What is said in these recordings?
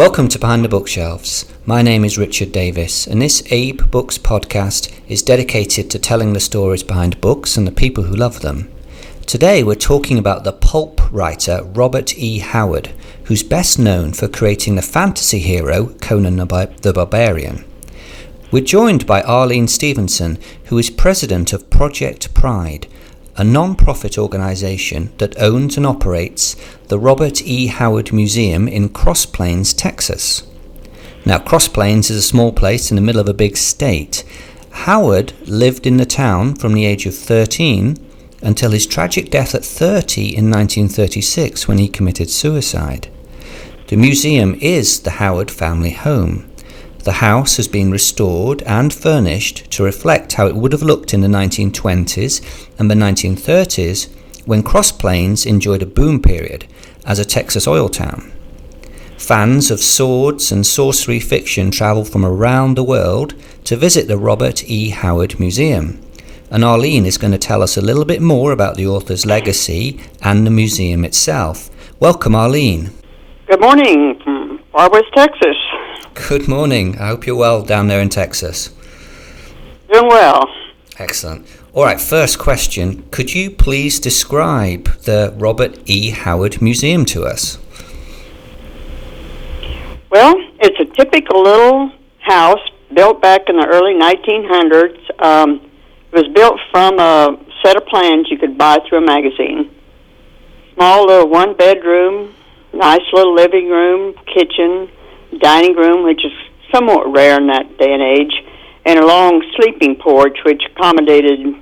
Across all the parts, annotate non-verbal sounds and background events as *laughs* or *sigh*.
Welcome to Behind the Bookshelves. My name is Richard Davis, and this AbeBooks podcast is dedicated to telling the stories behind books and the people who love them. Today we're talking about the pulp writer Robert E. Howard, who's best known for creating the fantasy hero Conan the Barbarian. We're joined by Arlene Stevenson, who is president of Project Pride, a non profit organisation that owns and operates the Robert E. Howard Museum in Cross Plains, Texas. Now, Cross Plains is a small place in the middle of a big state. Howard lived in the town from the age of 13 until his tragic death at 30 in 1936 when he committed suicide. The museum is the Howard family home. The house has been restored and furnished to reflect how it would have looked in the 1920s and the 1930s when Cross Plains enjoyed a boom period as a Texas oil town. Fans of swords and sorcery fiction travel from around the world to visit the Robert E. Howard Museum. And Arlene is going to tell us a little bit more about the author's legacy and the museum itself. Welcome, Arlene. Good morning from Far West Texas. Good morning. I hope you're well down there in Texas. Doing well. Excellent. All right, first question. Could you please describe the Robert E. Howard Museum to us? Well, it's a typical little house built back in the early 1900s. Um, it was built from a set of plans you could buy through a magazine. Small little one bedroom, nice little living room, kitchen, dining room, which is somewhat rare in that day and age, and a long sleeping porch, which accommodated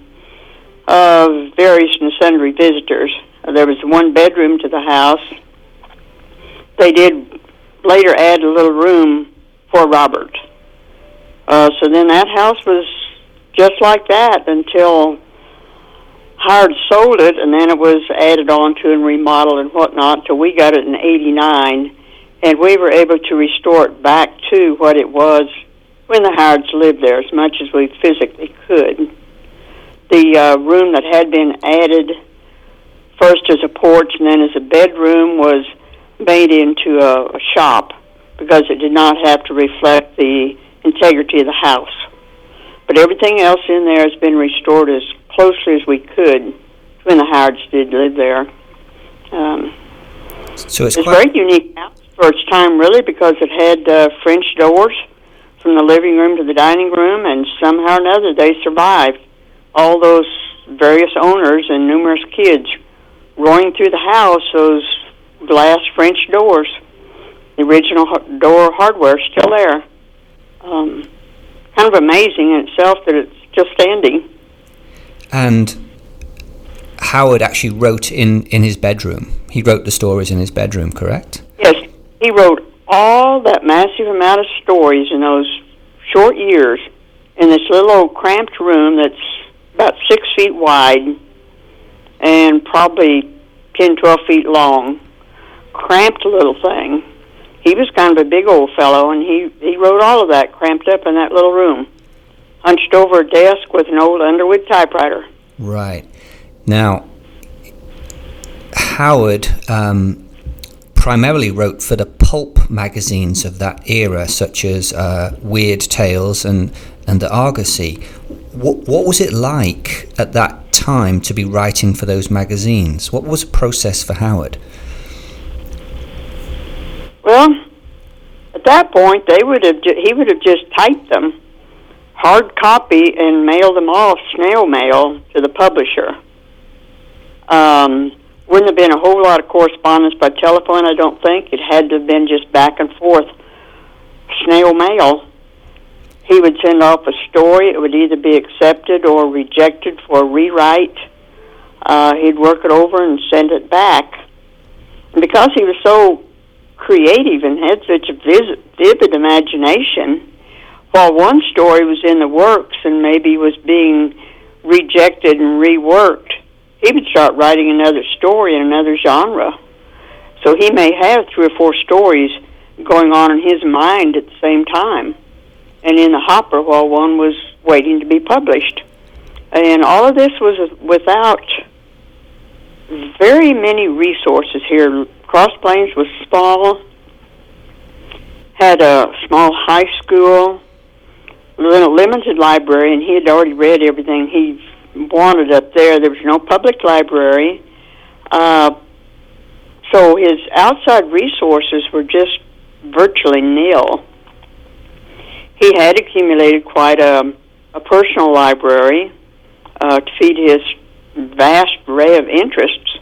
uh, various and sundry visitors. There was one bedroom to the house. They did later add a little room for Robert. Uh, so then that house was just like that until Howard sold it, and then it was added on to and remodeled and whatnot until we got it in '89 and we were able to restore it back to what it was when the Howards lived there as much as we physically could. The uh, room that had been added first as a porch and then as a bedroom was made into a, a shop because it did not have to reflect the integrity of the house. But everything else in there has been restored as closely as we could when the Howards did live there. Um, so it's, it's quite... very unique house for its time, really, because it had uh, French doors from the living room to the dining room, and somehow or another they survived. All those various owners and numerous kids roaring through the house, those glass French doors, the original door hardware still there. Um, kind of amazing in itself that it's just standing. And Howard actually wrote in, in his bedroom. He wrote the stories in his bedroom, correct? Yes, he wrote all that massive amount of stories in those short years in this little old cramped room that's about six feet wide and probably ten, twelve feet long. Cramped little thing. He was kind of a big old fellow, and he he wrote all of that cramped up in that little room, hunched over a desk with an old Underwood typewriter. Right. Now, Howard um, primarily wrote for the pulp magazines of that era, such as uh, Weird Tales and, and the Argosy. What, what was it like at that time to be writing for those magazines? What was the process for Howard? Well, at that point, they would have ju- he would have just typed them, hard copy, and mailed them off snail mail to the publisher. Um, wouldn't have been a whole lot of correspondence by telephone, I don't think. It had to have been just back and forth, snail mail. He would send off a story. It would either be accepted or rejected for a rewrite. Uh, he'd work it over and send it back. And because he was so creative and had such a vivid, vivid imagination, while one story was in the works and maybe was being rejected and reworked, he would start writing another story in another genre. So he may have three or four stories going on in his mind at the same time and in the hopper while one was waiting to be published. And all of this was without very many resources here. Cross Plains was small. had a small high school, a limited library, and he had already read everything he wanted up there. There was no public library. Uh, so his outside resources were just virtually nil. He had accumulated quite a, a personal library uh, to feed his vast array of interests.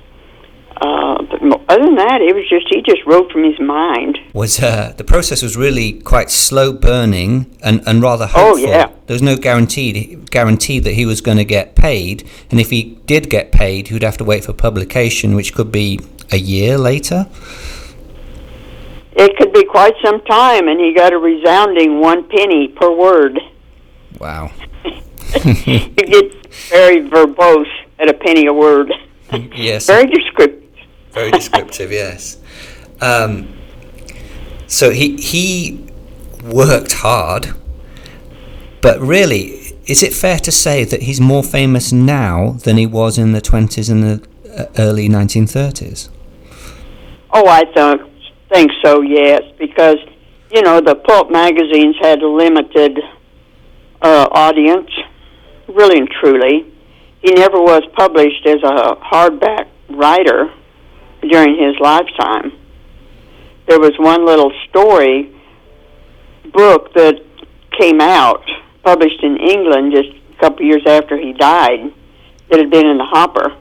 Uh, but other than that, it was just he just wrote from his mind. Was uh, the process was really quite slow burning and, and rather hopeful. Oh yeah. There was no guaranteed guarantee that he was going to get paid, and if he did get paid, he would have to wait for publication, which could be a year later. It could be quite some time, and he got a resounding one penny per word. Wow. *laughs* *laughs* you get very verbose at a penny a word. yes. Very descriptive. Very descriptive, yes. Um, so he he worked hard, but really, is it fair to say that he's more famous now than he was in the twenties and the uh, early nineteen thirties? Oh, I th- think so. Yes, because you know the pulp magazines had a limited uh, audience, really and truly. He never was published as a hardback writer during his lifetime. There was one little story book that came out, published in England just a couple years after he died, that had been in the hopper.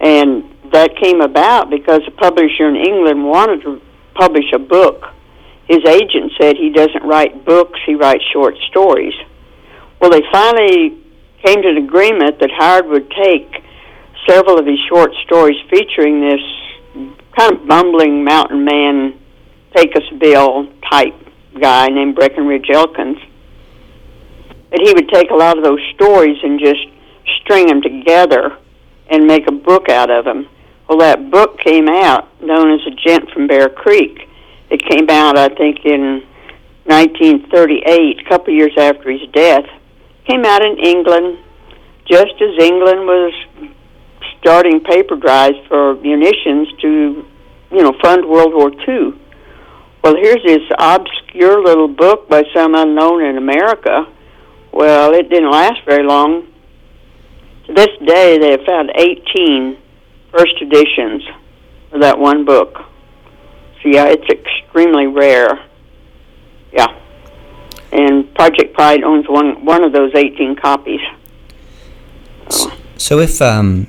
And that came about because a publisher in England wanted to publish a book. His agent said he doesn't write books, he writes short stories. Well, they finally came to an agreement that Howard would take several of his short stories featuring this kind of bumbling mountain man, Pecos Bill type guy named Breckenridge Elkins. That he would take a lot of those stories and just string them together and make a book out of them. Well, that book came out, known as A Gent from Bear Creek. It came out, I think, in 1938, a couple years after his death. Came out in England, just as England was starting paper drives for munitions to, you know, fund World War II. Well, here's this obscure little book by some unknown in America. Well, it didn't last very long. To this day, they have found 18 first editions of that one book. So, yeah, it's extremely rare. Yeah. And Project Pride owns one, one of those 18 copies. So if um,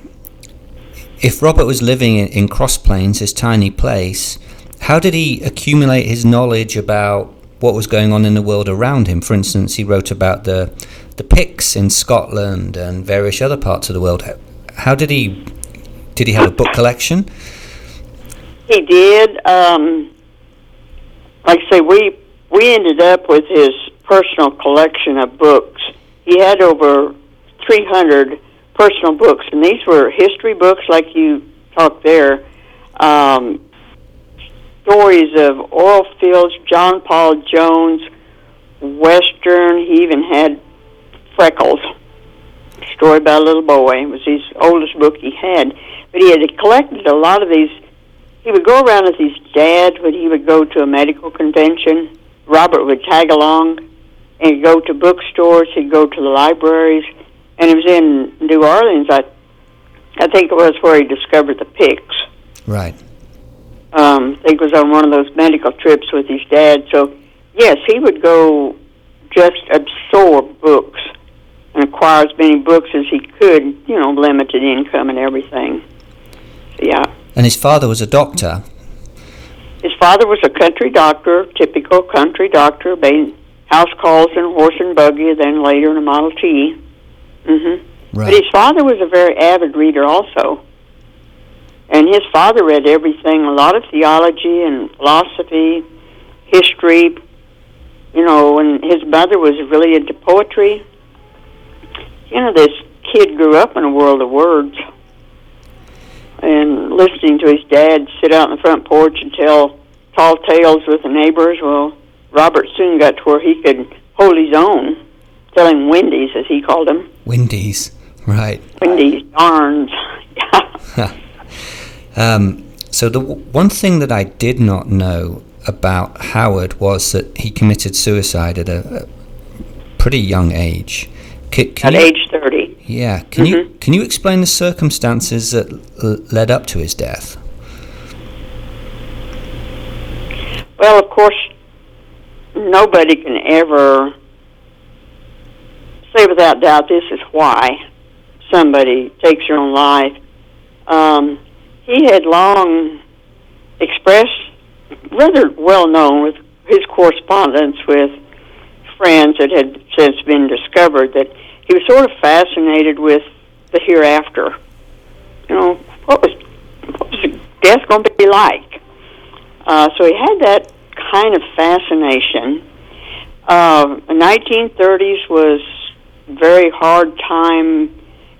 if Robert was living in, Cross Plains, his tiny place, how did he accumulate his knowledge about what was going on in the world around him? For instance, he wrote about the the Picts in Scotland and various other parts of the world. How, did he did he have a book collection? He did. Um, like I say, we we ended up with his personal collection of books. He had over 300 personal books, and these were history books, like you talked there. Um, stories of oil fields, John Paul Jones, Western. He even had Freckles. Story about a little boy. It was his oldest book he had. But he had collected a lot of these. He would go around with his dad when he would go to a medical convention. Robert would tag along and go to bookstores. He'd go to the libraries. And it was in New Orleans, I, I think it was where he discovered the Picts. Right. Um, I think it was on one of those medical trips with his dad. So, yes, he would go just absorb books and acquire as many books as he could, you know, limited income and everything. So, yeah. And his father was a doctor. His father was a country doctor, typical country doctor, made house calls in a horse and buggy, then later in a Model T. Mm-hmm. Right. But his father was a very avid reader also. And his father read everything, a lot of theology and philosophy, history, you know, and his mother was really into poetry. You know, this kid grew up in a world of words. And listening to his dad sit out on the front porch and tell tall tales with the neighbors, well, Robert soon got to where he could hold his own, telling windies, as he called them. Wendy's. Right. windies darns. *laughs* um, so the w- one thing that I did not know about Howard was that he committed suicide at a, a pretty young age. Can at you, age 30. Yeah. Can mm-hmm. you can you explain the circumstances that l- led up to his death? Well, of course, nobody can ever say without doubt this is why somebody takes their own life. Um, he had long expressed, rather well known with his correspondence with friends that had since been discovered, that he was sort of fascinated with the hereafter. You know, what was what was death going to be like? Uh, so he had that kind of fascination. Uh, the 1930s was very hard time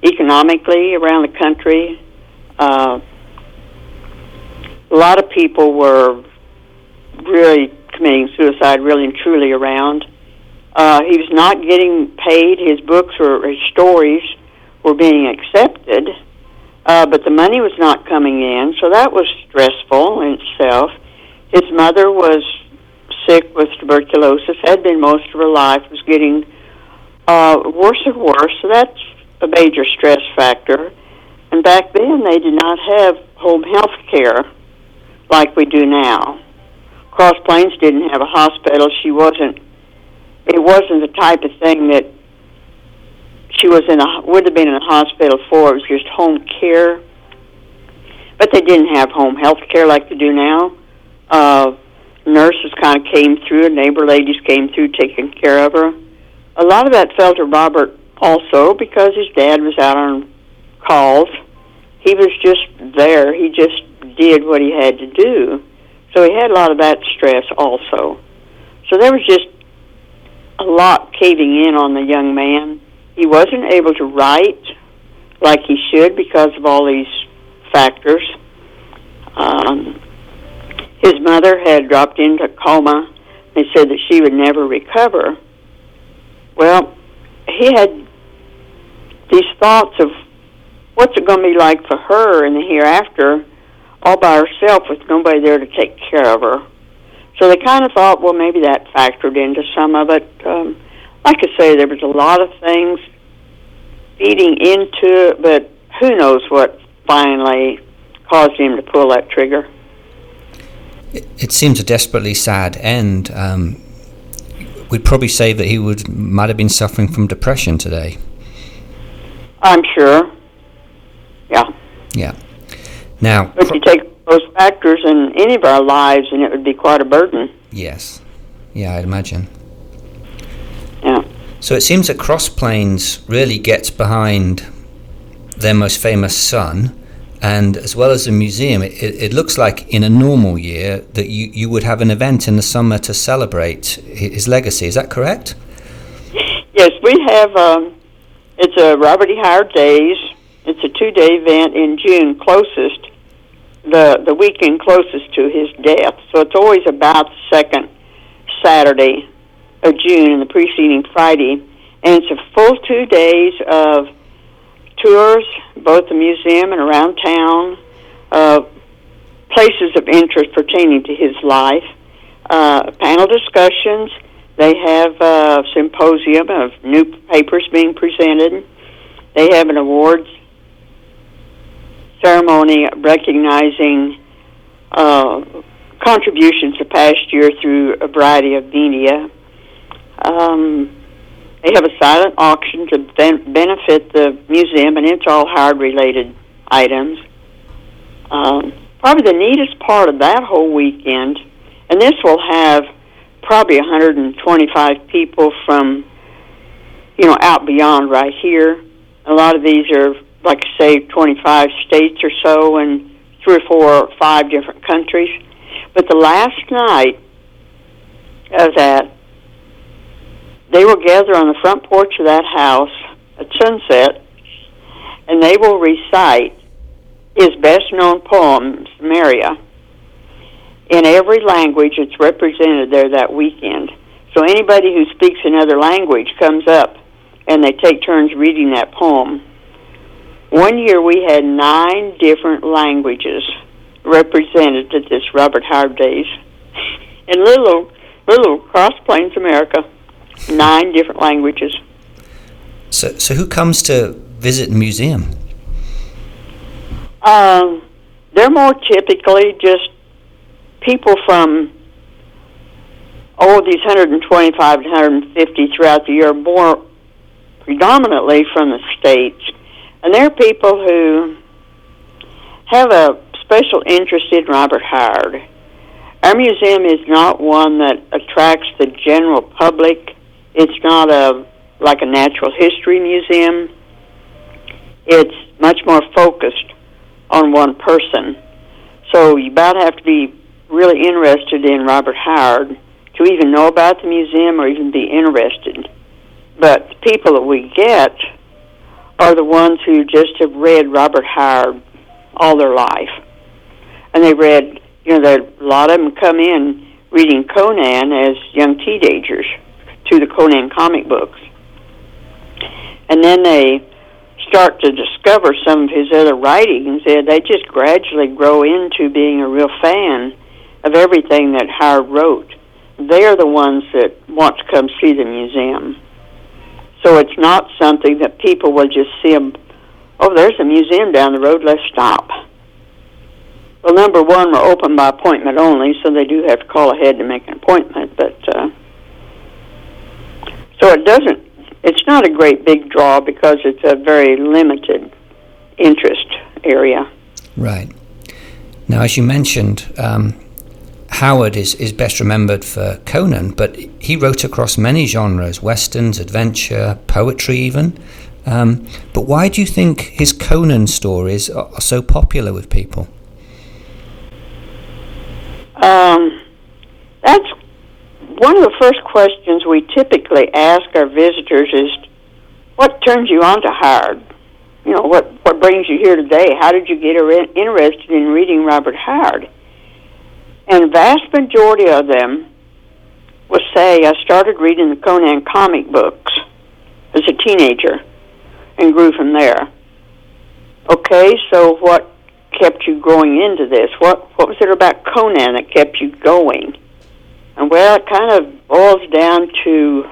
economically around the country. Uh, a lot of people were really committing suicide, really and truly around. Uh, he was not getting paid. His books or his stories were being accepted, uh, but the money was not coming in, so that was stressful in itself. His mother was sick with tuberculosis, had been most of her life, was getting uh, worse and worse. So that's a major stress factor. And back then, they did not have home health care like we do now. Cross Plains didn't have a hospital. She wasn't. It wasn't the type of thing that she was in a would have been in a hospital for. It was just home care. But they didn't have home health care like they do now. Uh, nurses kind of came through, neighbor ladies came through taking care of her. A lot of that fell to Robert also because his dad was out on calls. He was just there. He just did what he had to do. So he had a lot of that stress also. So there was just a lot caving in on the young man. He wasn't able to write like he should because of all these factors. Um, his mother had dropped into coma. They said that she would never recover. Well, he had these thoughts of what's it going to be like for her in the hereafter, all by herself with nobody there to take care of her. So they kind of thought, well, maybe that factored into some of it. Um, like I say, there was a lot of things feeding into it, but who knows what finally caused him to pull that trigger. It, it seems a desperately sad end. Um, we'd probably say that he would might have been suffering from depression today. I'm sure. Yeah. Yeah. Now, if you take those factors in any of our lives, and it would be quite a burden. Yes. Yeah, I'd imagine. Yeah. So it seems that Cross Plains really gets behind their most famous son and as well as a museum, it, it, looks like in a normal year that you, you would have an event in the summer to celebrate his legacy. Is that correct? Yes, we have. Um, it's a Robert E. Howard Days. It's a two-day event in June, closest the the weekend closest to his death. So it's always about the second Saturday of June and the preceding Friday, and it's a full two days of tours, both the museum and around town, uh, places of interest pertaining to his life, uh, panel discussions. They have a symposium of new papers being presented. They have an awards ceremony recognizing uh, contributions the past year through a variety of media. Um, they have a silent auction to ben- benefit the museum, and it's all Howard related items. Um, probably the neatest part of that whole weekend, and this will have probably 125 people from, you know, out beyond right here. A lot of these are, like I say, 25 states or so, and three or four or five different countries. But the last night of that, they will gather on the front porch of that house at sunset, and they will recite his best known poem, Cimmeria, in every language that's represented there that weekend. So anybody who speaks another language comes up and they take turns reading that poem. One year we had nine different languages represented at this Robert Howard Days. *laughs* in little little Cross Plains, America, nine different languages. So, so who comes to visit the museum? Um, they're more typically just people from oh these 125 to 150 throughout the year, more predominantly from the states, and they're people who have a special interest in Robert Howard. Our museum is not one that attracts the general public. It's not a like a natural history museum. It's much more focused on one person. So you about have to be really interested in Robert Howard to even know about the museum or even be interested. But the people that we get are the ones who just have read Robert Howard all their life. And they read, you know, a lot of them come in reading Conan as young teenagers through the Conan comic books. And then they start to discover some of his other writings, and they just gradually grow into being a real fan of everything that Howard wrote. They are the ones that want to come see the museum. So it's not something that people will just see them, oh, there's a museum down the road, let's stop. Well, number one, we're open by appointment only, so they do have to call ahead to make an appointment, but uh, so it doesn't it's not a great big draw because it's a very limited interest area. Right. Now, as you mentioned, um, Howard is, is best remembered for Conan, but he wrote across many genres westerns, adventure, poetry, even. Um, but why do you think his Conan stories are, are so popular with people? Um, that's one of the first questions we typically ask our visitors is, "What turns you on to Howard? You know, what what brings you here today? How did you get interested in reading Robert Howard?" And vast majority of them will say, "I started reading the Conan comic books as a teenager and grew from there." Okay, so what kept you going into this? What what was it about Conan that kept you going? And well, it kind of boils down to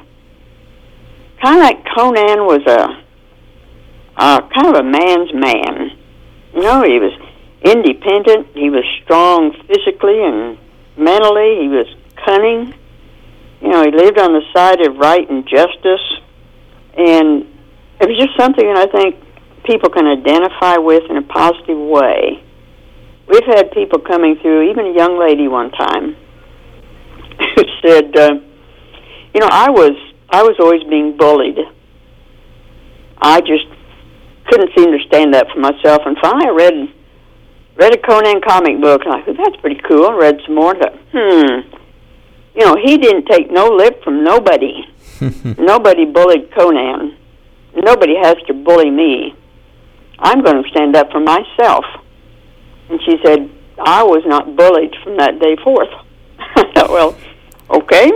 kind of like Conan was a uh, kind of a man's man. You know, he was independent. He was strong physically and mentally. He was cunning. You know, he lived on the side of right and justice, and it was just something that I think people can identify with in a positive way. We've had people coming through, even a young lady one time *laughs* said, uh, "You know, I was I was always being bullied. I just couldn't seem to stand up for myself. And finally, I read read a Conan comic book, and I thought that's pretty cool. I read some more, and thought, hmm, you know, he didn't take no lip from nobody. *laughs* nobody bullied Conan. Nobody has to bully me. I'm going to stand up for myself." And she said, "I was not bullied from that day forth." I thought, *laughs* well, okay,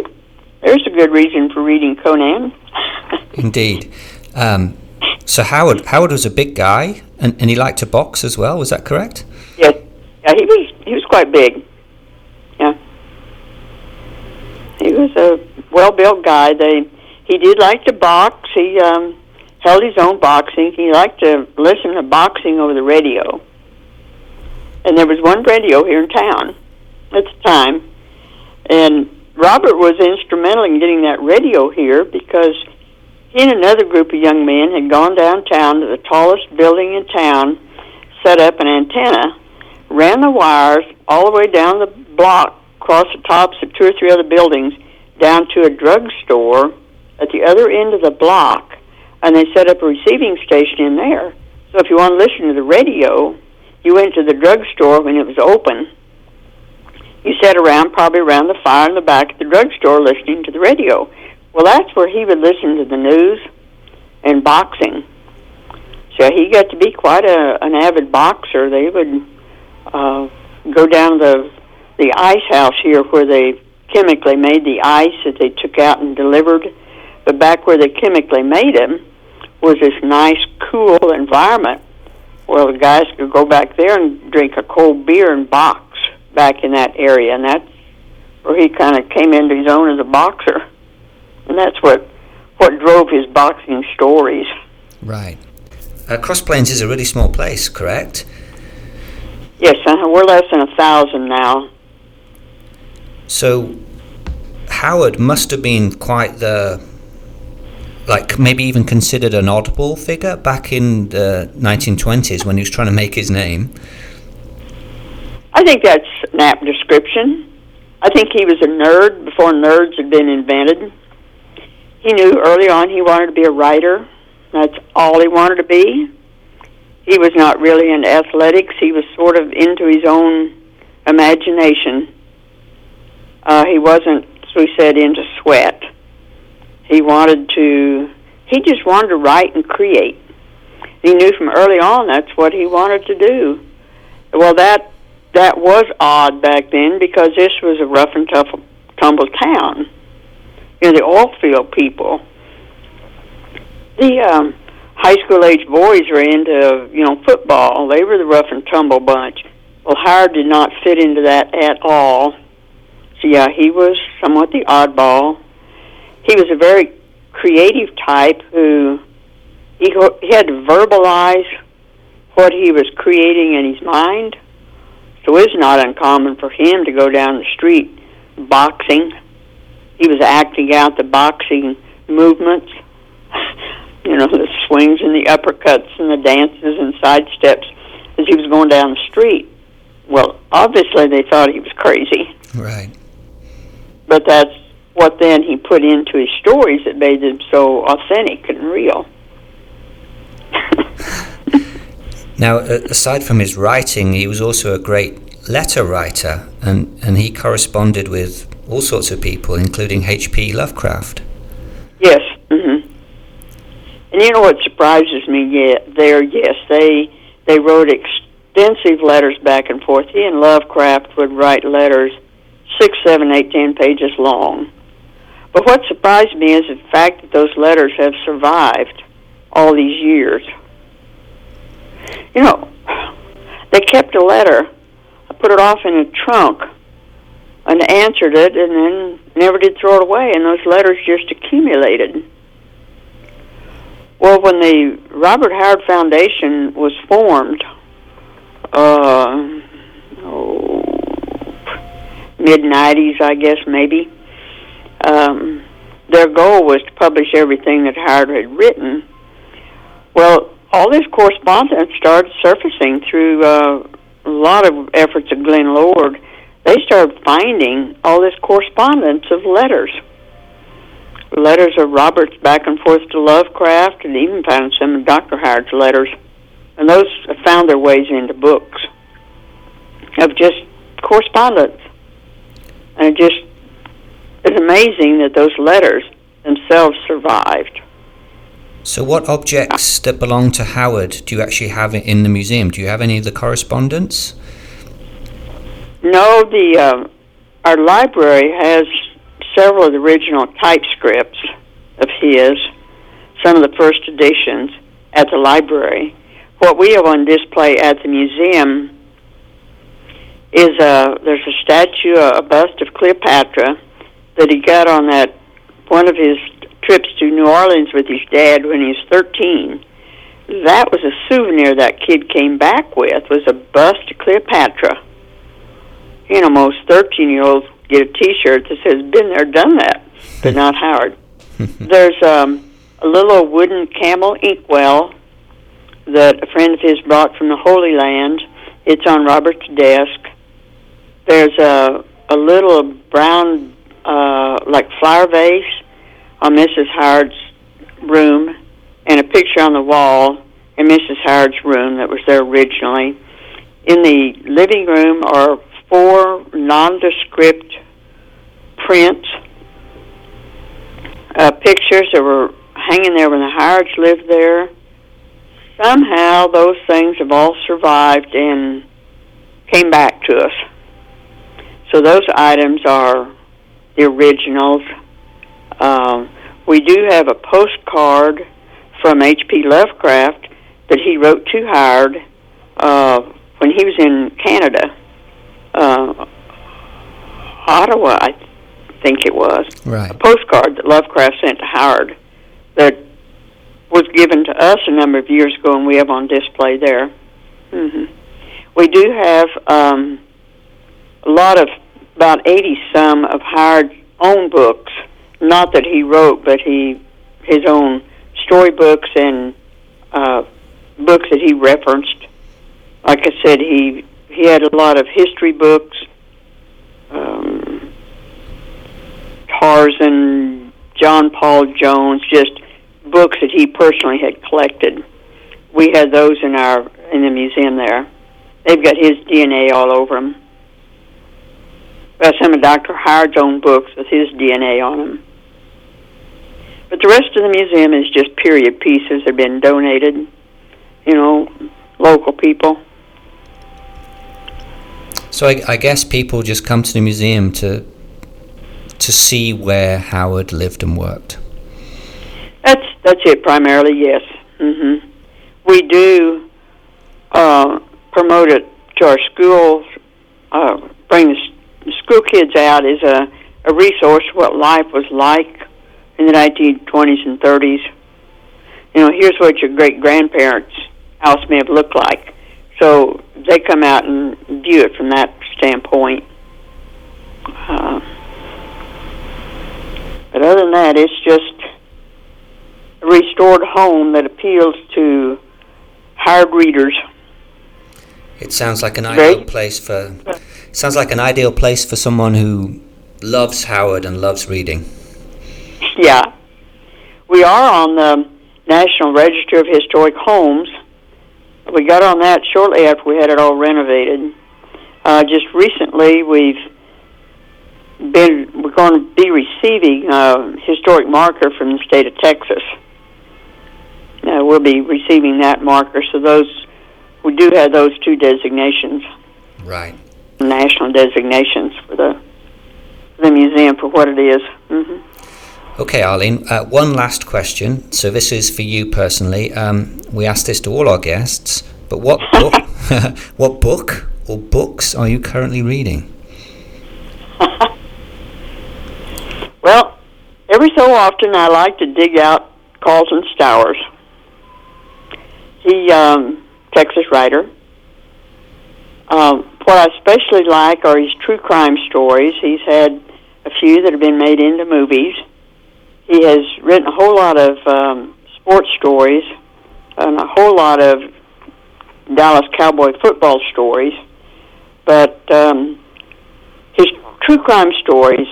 there's a good reason for reading Conan. *laughs* Indeed. Um, so Howard Howard was a big guy, and, and he liked to box as well. Was that correct? Yes. Yeah, he was he was quite big. Yeah. He was a well built guy. They he did like to box. He um, held his own boxing. He liked to listen to boxing over the radio. And there was one radio here in town at the time and Robert was instrumental in getting that radio here because he and another group of young men had gone downtown to the tallest building in town, set up an antenna, ran the wires all the way down the block, across the tops of two or three other buildings, down to a drugstore at the other end of the block, and they set up a receiving station in there. So if you want to listen to the radio, you went to the drugstore when it was open he sat around, probably around the fire in the back of the drugstore, listening to the radio. Well, that's where he would listen to the news and boxing. So he got to be quite a, an avid boxer. They would uh, go down the the ice house here where they chemically made the ice that they took out and delivered. But back where they chemically made them was this nice, cool environment where the guys could go back there and drink a cold beer and box back in that area, and that's where he kind of came into his own as a boxer, and that's what what drove his boxing stories. Right. Uh, Cross Plains is a really small place, correct? Yes, uh, we're less than a thousand now. So Howard must have been quite the like maybe even considered an oddball figure back in the 1920s when he was trying to make his name. Think that's an apt description. I think he was a nerd before nerds had been invented. He knew early on he wanted to be a writer. That's all he wanted to be. He was not really into athletics. He was sort of into his own imagination. Uh, he wasn't, as we said, into sweat. He wanted to, he just wanted to write and create. He knew from early on that's what he wanted to do. Well, that that was odd back then because this was a rough and tough tumble town. You know, the oil field people. The um, high school age boys were into, you know, football. They were the rough and tumble bunch. Well, Howard did not fit into that at all. So yeah, he was somewhat the oddball. He was a very creative type who he, he had to verbalize what he was creating in his mind. So it's not uncommon for him to go down the street boxing. He was acting out the boxing movements, *laughs* you know, the swings and the uppercuts and the dances and side steps as he was going down the street. Well, obviously they thought he was crazy. Right. But that's what then he put into his stories that made them so authentic and real. *laughs* now, aside from his writing, he was also a great letter writer, and, and he corresponded with all sorts of people, including H.P. Lovecraft. Yes. Mm-hmm. And you know what surprises me? Yeah, there, yes, they they wrote extensive letters back and forth. He and Lovecraft would write letters six, seven, eight, ten pages long. But what surprised me is the fact that those letters have survived all these years. You know, they kept a letter. I put it off in a trunk and answered it and then never did throw it away, and those letters just accumulated. Well, when the Robert Howard Foundation was formed, uh, oh, mid 90s, I guess, maybe, um, their goal was to publish everything that Howard had written. Well, all this correspondence started surfacing through uh, a lot of efforts of Glenn Lord. They started finding all this correspondence of letters. Letters of Robert's back and forth to Lovecraft, and even found some of Dr. Howard's letters. And those found their ways into books of just correspondence. And it just it's amazing that those letters themselves survived. So, what objects that belong to Howard do you actually have in the museum? Do you have any of the correspondence? No, the uh, our library has several of the original typescripts of his, some of the first editions at the library. What we have on display at the museum is a there's a statue, a bust of Cleopatra that he got on that one of his trips to New Orleans with his dad when he was 13. That was a souvenir that kid came back with was a bust of Cleopatra. You know, most 13-year-olds get a T-shirt that says "Been there, done that," *laughs* but not Howard. There's um, a little wooden camel inkwell that a friend of his brought from the Holy Land. It's on Robert's desk. There's a a little brown uh, like flower vase on Mrs. Howard's room and a picture on the wall in Mrs. Howard's room that was there originally. In the living room are four nondescript prints, uh, pictures that were hanging there when the Howards lived there. Somehow those things have all survived and came back to us. So those items are the originals. Um, we do have a postcard from H.P. Lovecraft that he wrote to Howard uh, when he was in Canada uh, Ottawa, I think it was. Right. A postcard that Lovecraft sent to Howard that was given to us a number of years ago, and we have on display there. hmm We do have um, a lot of about eighty some of Howard's own books. Not that he wrote, but he his own storybooks and uh, books that he referenced. Like I said, he he had a lot of history books, um, Tarzan, John Paul Jones, just books that he personally had collected. We had those in our in the museum there. They've got his DNA all over them. Got some of Dr. Howard's own books with his DNA on them. But the rest of the museum is just period pieces that have been donated, you know, local people. So I, I guess people just come to the museum to to see where Howard lived and worked. That's that's it primarily. Yes. hmm We do uh, promote it to our schools. Uh, bring the s- school kids out as a, a resource what life was like in the 1920s and 30s. You know, here's what your great grandparents' house may have looked like. So they come out and view it from that standpoint. Uh, but other than that, it's just a restored home that appeals to hard readers. It sounds like an ideal place for sounds like an ideal place for someone who loves Howard and loves reading. Yeah. We are on the National Register of Historic Homes. We got on that shortly after we had it all renovated. Uh, just recently, we've been we're going to be receiving a historic marker from the state of Texas. Uh, we'll be receiving that marker. So those we do have those two designations, Right. national designations for the the museum for what it is. Mm-hmm. Okay, Arlene. Uh, one last question. So this is for you personally. Um, we ask this to all our guests. But what *laughs* book? *laughs* what book or books are you currently reading? *laughs* Well, every so often I like to dig out Carlton Stowers. He, um, Texas writer. Um, what I especially like are his true crime stories. He's had a few that have been made into movies. He has written a whole lot of um, sports stories and a whole lot of Dallas Cowboy football stories. But um, his true crime stories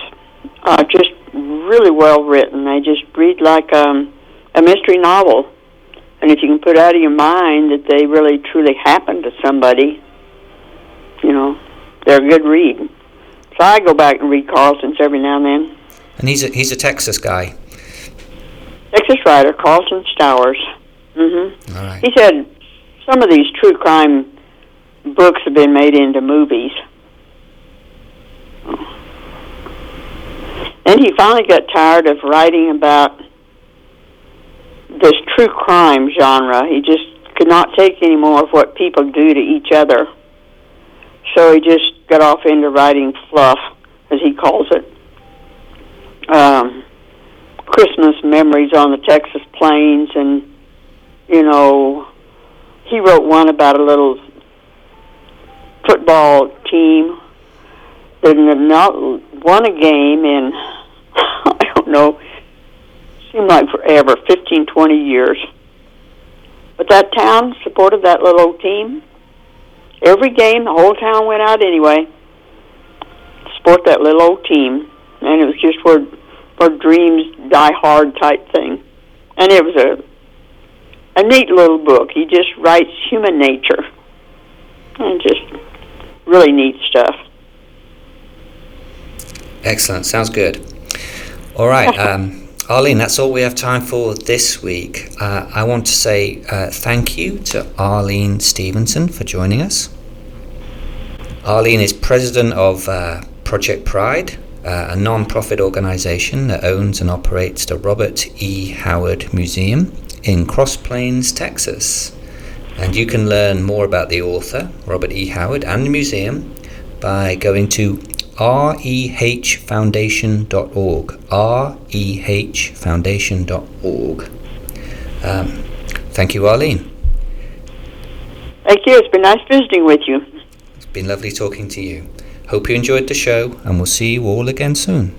are just really well written. They just read like um, a mystery novel. And if you can put out of your mind that they really truly happened to somebody, you know, they're a good read. So I go back and read Carlton's every now and then. And he's a, he's a Texas guy. Texas writer Carlton Stowers. hmm All right. He said some of these true crime books have been made into movies. Then he finally got tired of writing about this true crime genre. He just could not take any more of what people do to each other. So he just got off into writing fluff, as he calls it. Um, Christmas memories on the Texas plains, and you know, he wrote one about a little football team that had not won a game in *laughs* I don't know, seemed like forever, fifteen, twenty years. But that town supported that little old team. Every game, the whole town went out anyway. Support that little old team, and it was just where where dreams die hard type thing. And it was a a neat little book. He just writes human nature, and just really neat stuff. Excellent. Sounds good. All right. *laughs* Um, Arlene, that's all we have time for this week. Uh, I want to say uh, thank you to Arlene Stevenson for joining us. Arlene is president of uh, Project Pride, uh, a non profit organisation that owns and operates the Robert E. Howard Museum in Cross Plains, Texas. And you can learn more about the author, Robert E. Howard, and the museum by going to rehfoundation.org. rehfoundation.org. Um, thank you, Arlene. Thank you. It's been nice visiting with you. It's been lovely talking to you. Hope you enjoyed the show, and we'll see you all again soon.